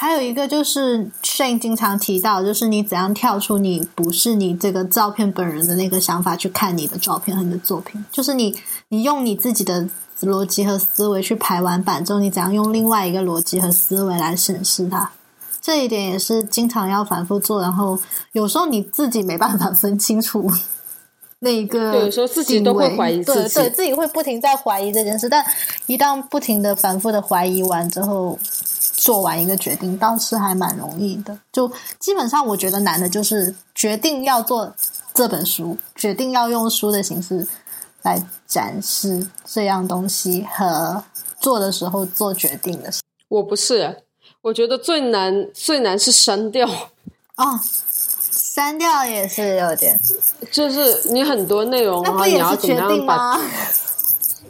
S2: 还有一个就是 Shane 经常提到，就是你怎样跳出你不是你这个照片本人的那个想法去看你的照片和你的作品，就是你你用你自己的逻辑和思维去排完版之后，你怎样用另外一个逻辑和思维来审视它，这一点也是经常要反复做，然后有时候你自己没办法分清楚那个，
S4: 有时候自己都会怀疑自己，
S2: 对自己会不停在怀疑这件事，但一旦不停的反复的怀疑完之后。做完一个决定倒是还蛮容易的，就基本上我觉得难的就是决定要做这本书，决定要用书的形式来展示这样东西和做的时候做决定的事。
S4: 我不是，我觉得最难最难是删掉
S2: 啊，删掉也是有点，
S4: 就是你很多内容
S2: 啊，
S4: 你要怎么样把。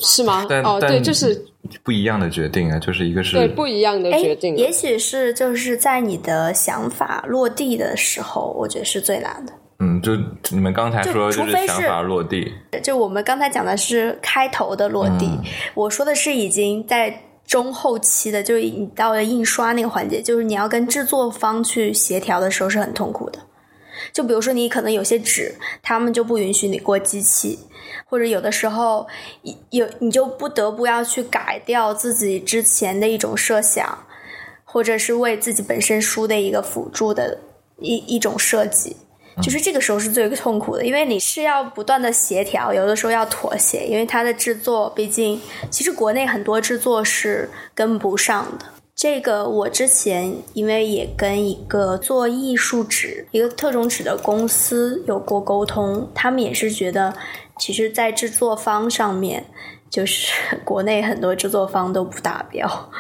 S4: 是吗？哦，对，就是
S1: 不一样的决定啊，就是一个是
S4: 对不一样的决定。
S3: 也许是就是在你的想法落地的时候，我觉得是最难的。
S1: 嗯，就你们刚才说，
S3: 除非
S1: 是想法落地，
S3: 就我们刚才讲的是开头的落地，我说的是已经在中后期的，就是你到了印刷那个环节，就是你要跟制作方去协调的时候是很痛苦的。就比如说，你可能有些纸，他们就不允许你过机器。或者有的时候，有你就不得不要去改掉自己之前的一种设想，或者是为自己本身书的一个辅助的一一种设计，就是这个时候是最痛苦的，因为你是要不断的协调，有的时候要妥协，因为它的制作毕竟其实国内很多制作是跟不上的。这个我之前因为也跟一个做艺术纸、一个特种纸的公司有过沟通，他们也是觉得。其实，在制作方上面，就是 国内很多制作方都不达标，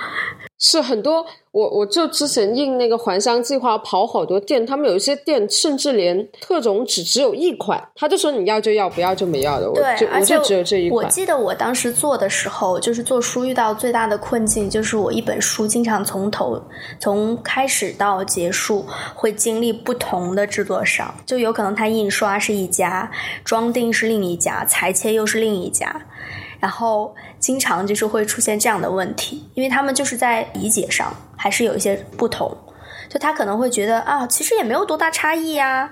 S4: 是很多，我我就之前印那个还乡计划，跑好多店，他们有一些店甚至连特种纸只有一款，他就说你要就要，不要就没要的。
S3: 对，
S4: 我就只有这一款。
S3: 我记得我当时做的时候，就是做书遇到最大的困境，就是我一本书经常从头从开始到结束会经历不同的制作商，就有可能他印刷是一家，装订是另一家，裁切又是另一家。然后经常就是会出现这样的问题，因为他们就是在理解上还是有一些不同，就他可能会觉得啊，其实也没有多大差异呀，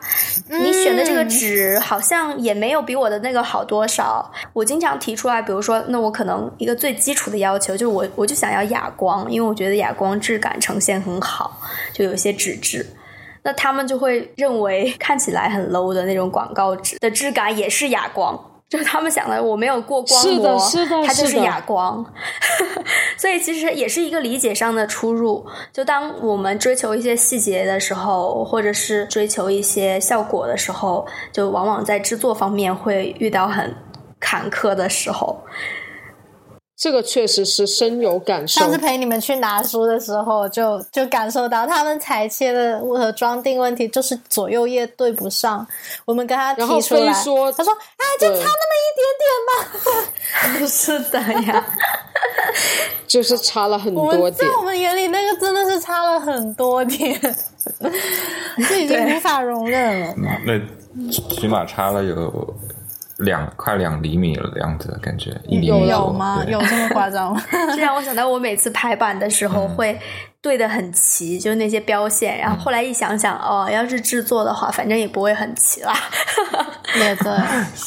S3: 你选的这个纸好像也没有比我的那个好多少。我经常提出来，比如说，那我可能一个最基础的要求就是我我就想要哑光，因为我觉得哑光质感呈现很好，就有一些纸质，那他们就会认为看起来很 low 的那种广告纸的质感也是哑光。就是他们想的，我没有过光
S4: 膜，
S3: 它就是哑光，所以其实也是一个理解上的出入。就当我们追求一些细节的时候，或者是追求一些效果的时候，就往往在制作方面会遇到很坎坷的时候。
S4: 这个确实是深有感受。
S2: 上次陪你们去拿书的时候，就就感受到他们裁切的和装订问题，就是左右页对不上。我们跟他提出来，他说：“哎，就差那么一点点
S3: 吧。”不是的呀，
S4: 就是差了很多点。
S2: 在我们眼里，那个真的是差了很多点，这已经无法容忍了。
S1: 那起码差了有。两快两厘米的样子，感觉
S2: 一厘米有吗？有这么夸张吗？
S3: 这让我想到，我每次排版的时候会对的很齐，就是那些标线。然后后来一想想，哦，要是制作的话，反正也不会很齐啦。
S2: 也对，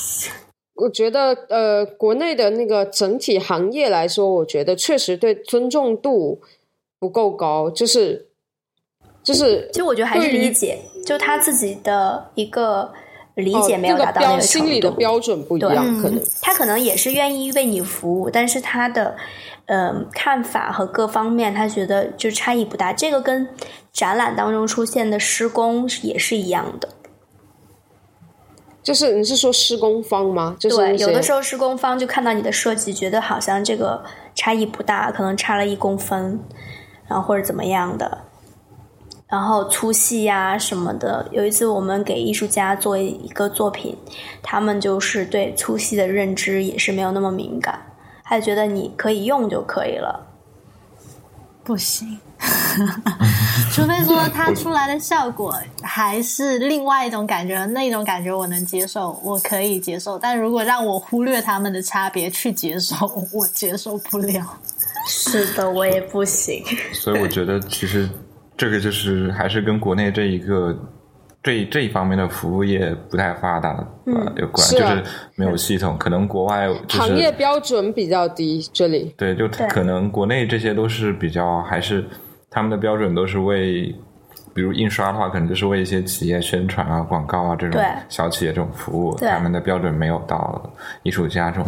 S4: 我觉得呃，国内的那个整体行业来说，我觉得确实对尊重度不够高，就是就是，
S3: 其实我觉得还是理解，就他自己的一个。理解没有达到那个
S4: 程度，心理的标准不一样，可能
S3: 他可能也是愿意为你服务，但是他的嗯看法和各方面，他觉得就差异不大。这个跟展览当中出现的施工也是一样的，
S4: 就是你是说施工方吗？对，
S3: 有的时候施工方就看到你的设计，觉得好像这个差异不大，可能差了一公分，然后或者怎么样的。然后粗细呀什么的，有一次我们给艺术家做一个作品，他们就是对粗细的认知也是没有那么敏感，他觉得你可以用就可以了。
S2: 不行，除非说它出来的效果还是另外一种感觉，那种感觉我能接受，我可以接受。但如果让我忽略他们的差别去接受，我接受不了。
S3: 是的，我也不行。
S1: 所以我觉得其实。这个就是还是跟国内这一个这这一方面的服务业不太发达有关，就是没有系统。可能国外
S4: 行业标准比较低，这里
S1: 对，就可能国内这些都是比较还是他们的标准都是为，比如印刷的话，可能就是为一些企业宣传啊、广告啊这种小企业这种服务，他们的标准没有到艺术家这种。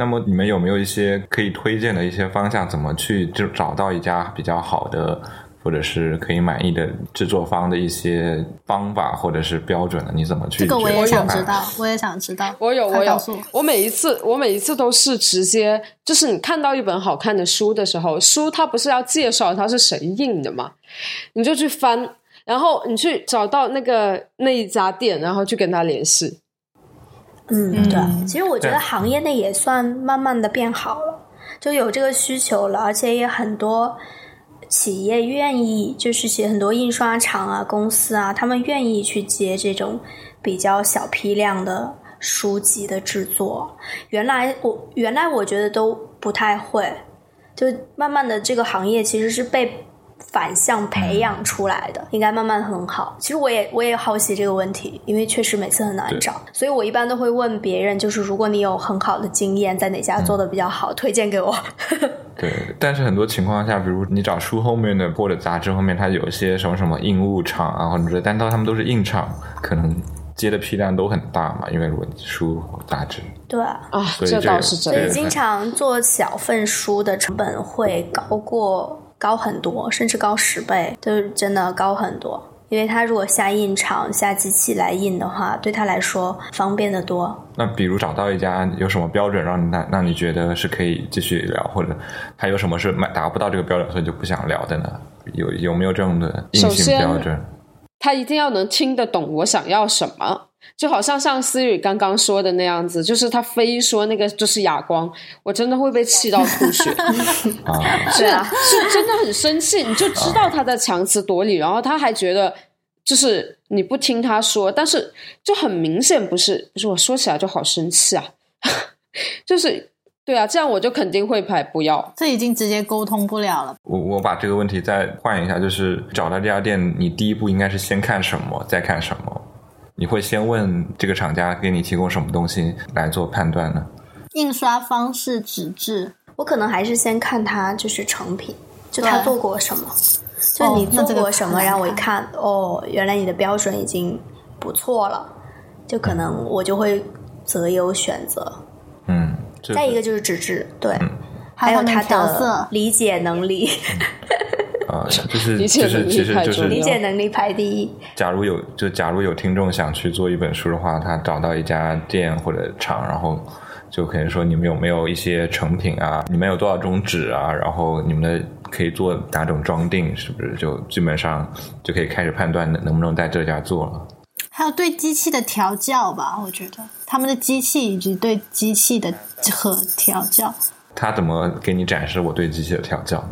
S1: 那么你们有没有一些可以推荐的一些方向？怎么去就找到一家比较好的，或者是可以满意的制作方的一些方法或者是标准呢？你怎么去？
S2: 这个我也想知道，我也想知道。
S4: 我有，我有。我每一次，我每一次都是直接，就是你看到一本好看的书的时候，书它不是要介绍它是谁印的嘛？你就去翻，然后你去找到那个那一家店，然后去跟他联系。
S3: 嗯，对，其实我觉得行业内也算慢慢的变好了，就有这个需求了，而且也很多企业愿意，就是写很多印刷厂啊、公司啊，他们愿意去接这种比较小批量的书籍的制作。原来我原来我觉得都不太会，就慢慢的这个行业其实是被。反向培养出来的，应该慢慢很好。其实我也我也好奇这个问题，因为确实每次很难找，所以我一般都会问别人，就是如果你有很好的经验，在哪家做的比较好，推荐给我。
S1: 对，但是很多情况下，比如你找书后面的或者杂志后面，它有一些什么什么印务厂啊，或者但到他们都是印厂，可能接的批量都很大嘛，因为文书杂志。
S3: 对
S4: 啊，这倒是真
S3: 的。所以经常做小份书的成本会高过。高很多，甚至高十倍，就是真的高很多。因为他如果下印厂下机器来印的话，对他来说方便的多。
S1: 那比如找到一家有什么标准让你那让你觉得是可以继续聊，或者还有什么是买达不到这个标准，所以就不想聊的呢？有有没有这样的硬性标准？
S4: 他一定要能听得懂我想要什么。就好像像思雨刚刚说的那样子，就是他非说那个就是哑光，我真的会被气到吐血。
S3: 是啊，
S4: 是真的很生气。你就知道他在强词夺理，然后他还觉得就是你不听他说，但是就很明显不是，不是我说起来就好生气啊。就是对啊，这样我就肯定会排不要。
S2: 这已经直接沟通不了了。
S1: 我我把这个问题再换一下，就是找到这家店，你第一步应该是先看什么，再看什么。你会先问这个厂家给你提供什么东西来做判断呢？
S2: 印刷方式、纸质，
S3: 我可能还是先看它就是成品，就他做过什么，就你做过什么，然后我一看，哦，原来你的标准已经不错了，就可能我就会择优选择。
S1: 嗯，
S3: 再一个就是纸质，对，还有它的理解能力。
S1: 啊，就是就是其实就是
S3: 理解能力排第一。
S1: 假如有就假如有听众想去做一本书的话，他找到一家店或者厂，然后就可以说你们有没有一些成品啊？你们有多少种纸啊？然后你们的可以做哪种装订？是不是就基本上就可以开始判断能不能在这家做了？
S2: 还有对机器的调教吧，我觉得他们的机器以及对机器的和调教。
S1: 他怎么给你展示我对机器的调教？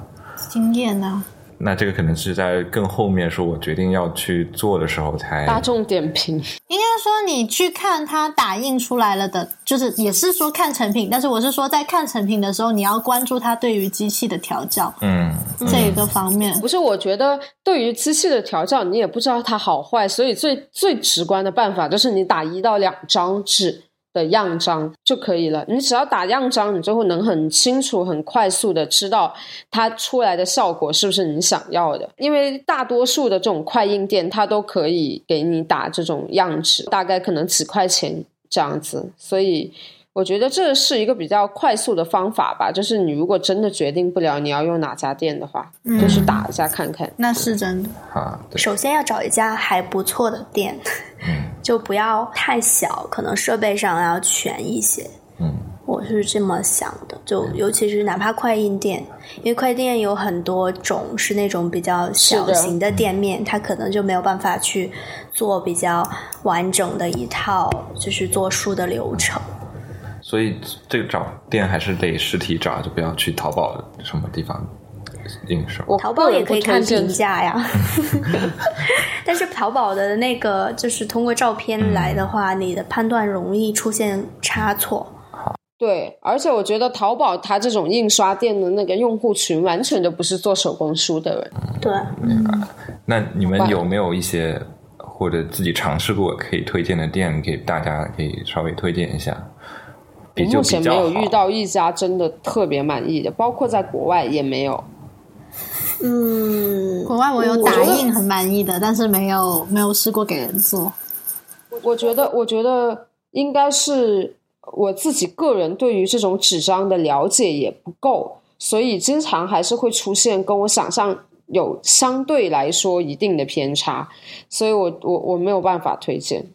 S2: 经验呢？
S1: 那这个可能是在更后面，说我决定要去做的时候才
S4: 大众点评。
S2: 应该说，你去看它打印出来了的，就是也是说看成品。但是我是说，在看成品的时候，你要关注它对于机器的调教，
S1: 嗯，
S2: 这一个方面。
S4: 不是，我觉得对于机器的调教，你也不知道它好坏，所以最最直观的办法就是你打一到两张纸。的样章就可以了。你只要打样章，你就会能很清楚、很快速的知道它出来的效果是不是你想要的。因为大多数的这种快印店，它都可以给你打这种样纸，大概可能几块钱这样子，所以。我觉得这是一个比较快速的方法吧，就是你如果真的决定不了你要用哪家店的话，就去打一下看看。
S2: 那是真的。
S1: 啊，
S3: 首先要找一家还不错的店，就不要太小，可能设备上要全一些。
S1: 嗯，
S3: 我是这么想的，就尤其是哪怕快印店，因为快店有很多种是那种比较小型的店面，它可能就没有办法去做比较完整的一套，就是做书的流程。
S1: 所以这个找店还是得实体找，就不要去淘宝什么地方印刷。
S3: 淘宝也可以看评价呀 但是淘宝的那个就是通过照片来的话，你的判断容易出现差错。
S4: 对，而且我觉得淘宝它这种印刷店的那个用户群，完全就不是做手工书的人。
S3: 对，
S1: 那你们有没有一些或者自己尝试过可以推荐的店，给大家可以稍微推荐一下？
S4: 目前没有遇到一家真的特别满意的，包括在国外也没有。
S3: 嗯，
S2: 国外我有打印很满意的，但是没有没有试过给人做。
S4: 我觉得，我觉得应该是我自己个人对于这种纸张的了解也不够，所以经常还是会出现跟我想象有相对来说一定的偏差，所以我我我没有办法推荐。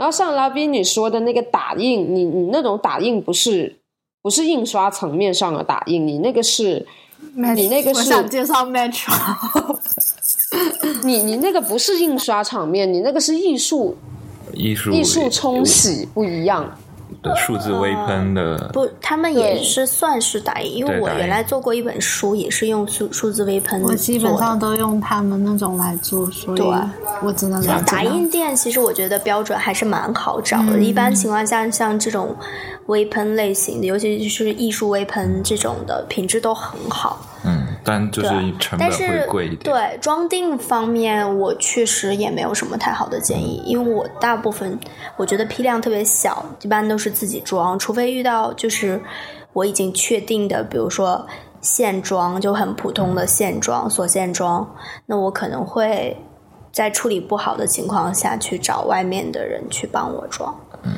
S4: 然后像拉宾你说的那个打印，你你那种打印不是不是印刷层面上的打印，你那个是，你那个是
S2: 想介绍 Metro，
S4: 你你那个不是印刷场面，你那个是艺术
S1: 艺术
S4: 艺术冲洗不一样。
S1: 的数字微喷的
S3: 不，他们也是算是打印，因为我原来做过一本书，也是用数数字微喷。
S2: 我基本上都用他们那种来做，所以我只能
S3: 打印店。其实我觉得标准还是蛮好找的，一般情况下像这种微喷类型的，尤其是艺术微喷这种的，品质都很好。
S1: 嗯。但就是成本会贵一点。
S3: 对装订方面，我确实也没有什么太好的建议，因为我大部分我觉得批量特别小，一般都是自己装，除非遇到就是我已经确定的，比如说线装就很普通的线装锁线装，那我可能会在处理不好的情况下去找外面的人去帮我装。
S1: 嗯。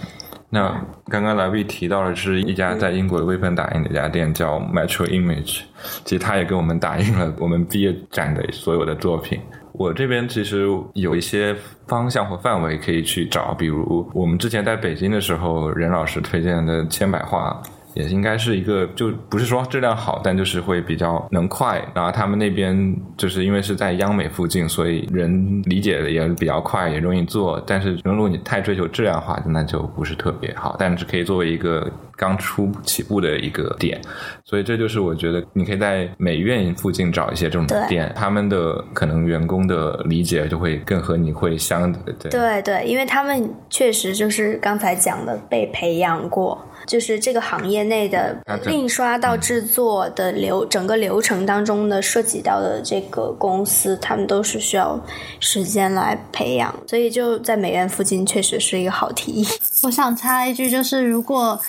S1: 那刚刚老毕提到的是一家在英国的微喷打印的一家店，叫 Metro Image。其实他也给我们打印了我们毕业展的所有的作品。我这边其实有一些方向和范围可以去找，比如我们之前在北京的时候，任老师推荐的千百画。也应该是一个，就不是说质量好，但就是会比较能快。然后他们那边就是因为是在央美附近，所以人理解的也比较快，也容易做。但是如果你太追求质量的话，那就不是特别好。但是可以作为一个刚出起步的一个点，所以这就是我觉得你可以在美院附近找一些这种店，他们的可能员工的理解就会更和你会相
S3: 对。对对，因为他们确实就是刚才讲的被培养过。就是这个行业内的印刷到制作的流整个流程当中的涉及到的这个公司，他们都是需要时间来培养，所以就在美院附近确实是一个好提议。
S2: 我想插一句，就是如果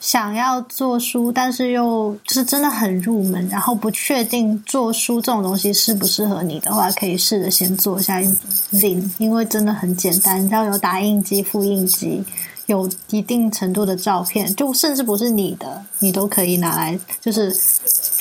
S2: 想要做书，但是又就是真的很入门，然后不确定做书这种东西适不适合你的话，可以试着先做一下 z 因为真的很简单，只要有打印机、复印机。有一定程度的照片，就甚至不是你的，你都可以拿来，就是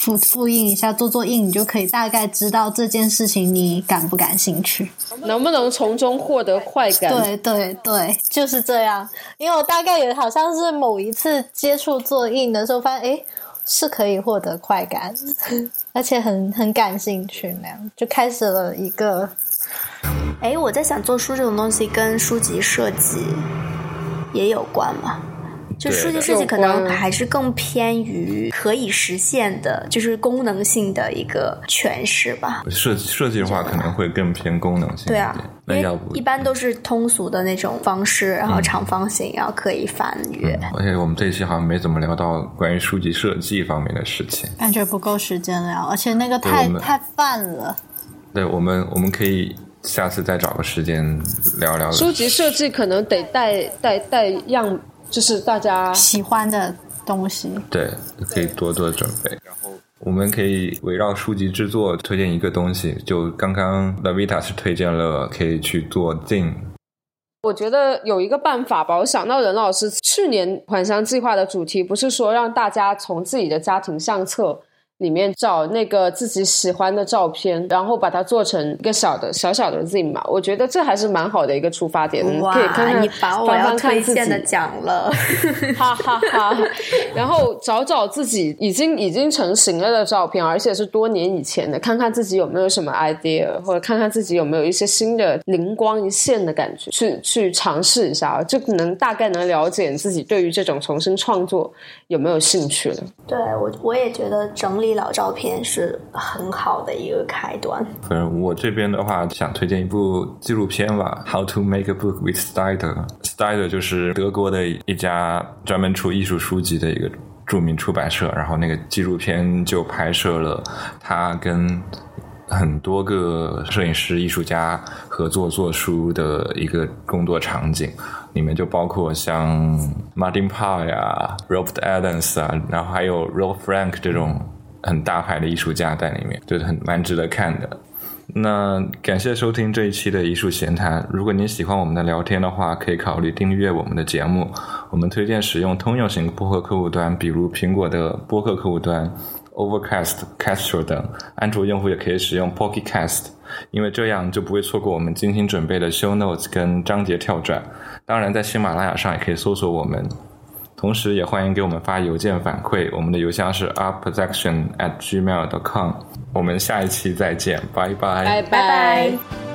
S2: 复复印一下，做做印，你就可以大概知道这件事情你感不感兴趣，
S4: 能不能从中获得快感？
S2: 对对对，就是这样。因为我大概也好像是某一次接触做印的时候，发现哎是可以获得快感，而且很很感兴趣，那样就开始了一个。
S3: 哎，我在想做书这种东西跟书籍设计。也有关嘛，就数据设计可能还是更偏于可以实现的，就是功能性的一个诠释吧。
S1: 设计设计的话，可能会更偏功能性。
S3: 对啊，
S1: 那要不
S3: 一般都是通俗的那种方式，然后长方形，然后可以翻阅。
S1: 而且我们这一期好像没怎么聊到关于书籍设计方面的事情，
S2: 感觉不够时间聊，而且那个太太泛了。
S1: 对我们，我们可以。下次再找个时间聊聊。
S4: 书籍设计可能得带带带样，就是大家
S2: 喜欢的东西。
S1: 对，可以多多准备。然后我们可以围绕书籍制作推荐一个东西。就刚刚 Lavita 是推荐了可以去做 Zine。
S4: 我觉得有一个办法吧，我想到任老师去年返乡计划的主题不是说让大家从自己的家庭相册。里面找那个自己喜欢的照片，然后把它做成一个小的小小的 Z 嘛，我觉得这还是蛮好的一个出发点。哇可以看看
S3: 你把我要推荐的讲了，
S4: 哈哈哈。然后找找自己已经已经成型了的照片，而且是多年以前的，看看自己有没有什么 idea，或者看看自己有没有一些新的灵光一现的感觉，去去尝试一下，就能大概能了解自己对于这种重新创作有没有兴趣了。
S3: 对我我也觉得整理。老照片是很好的一个开端。
S1: 反正我这边的话，想推荐一部纪录片吧，《How to Make a Book with styler》。styler 就是德国的一家专门出艺术书籍的一个著名出版社。然后那个纪录片就拍摄了他跟很多个摄影师、艺术家合作做书的一个工作场景。里面就包括像 Martin p a 呀、Robert Adams 啊，然后还有 Rol Frank 这种。很大牌的艺术家在里面，就是很蛮值得看的。那感谢收听这一期的艺术闲谈。如果您喜欢我们的聊天的话，可以考虑订阅我们的节目。我们推荐使用通用型播客客户端，比如苹果的播客客户端、Overcast、Castro 等。安卓用户也可以使用 Pocket Cast，因为这样就不会错过我们精心准备的 Show Notes 跟章节跳转。当然，在喜马拉雅上也可以搜索我们。同时，也欢迎给我们发邮件反馈，我们的邮箱是 UP，PRODUCTION，AT gmail dot com。我们下一期再见，拜拜，
S4: 拜拜。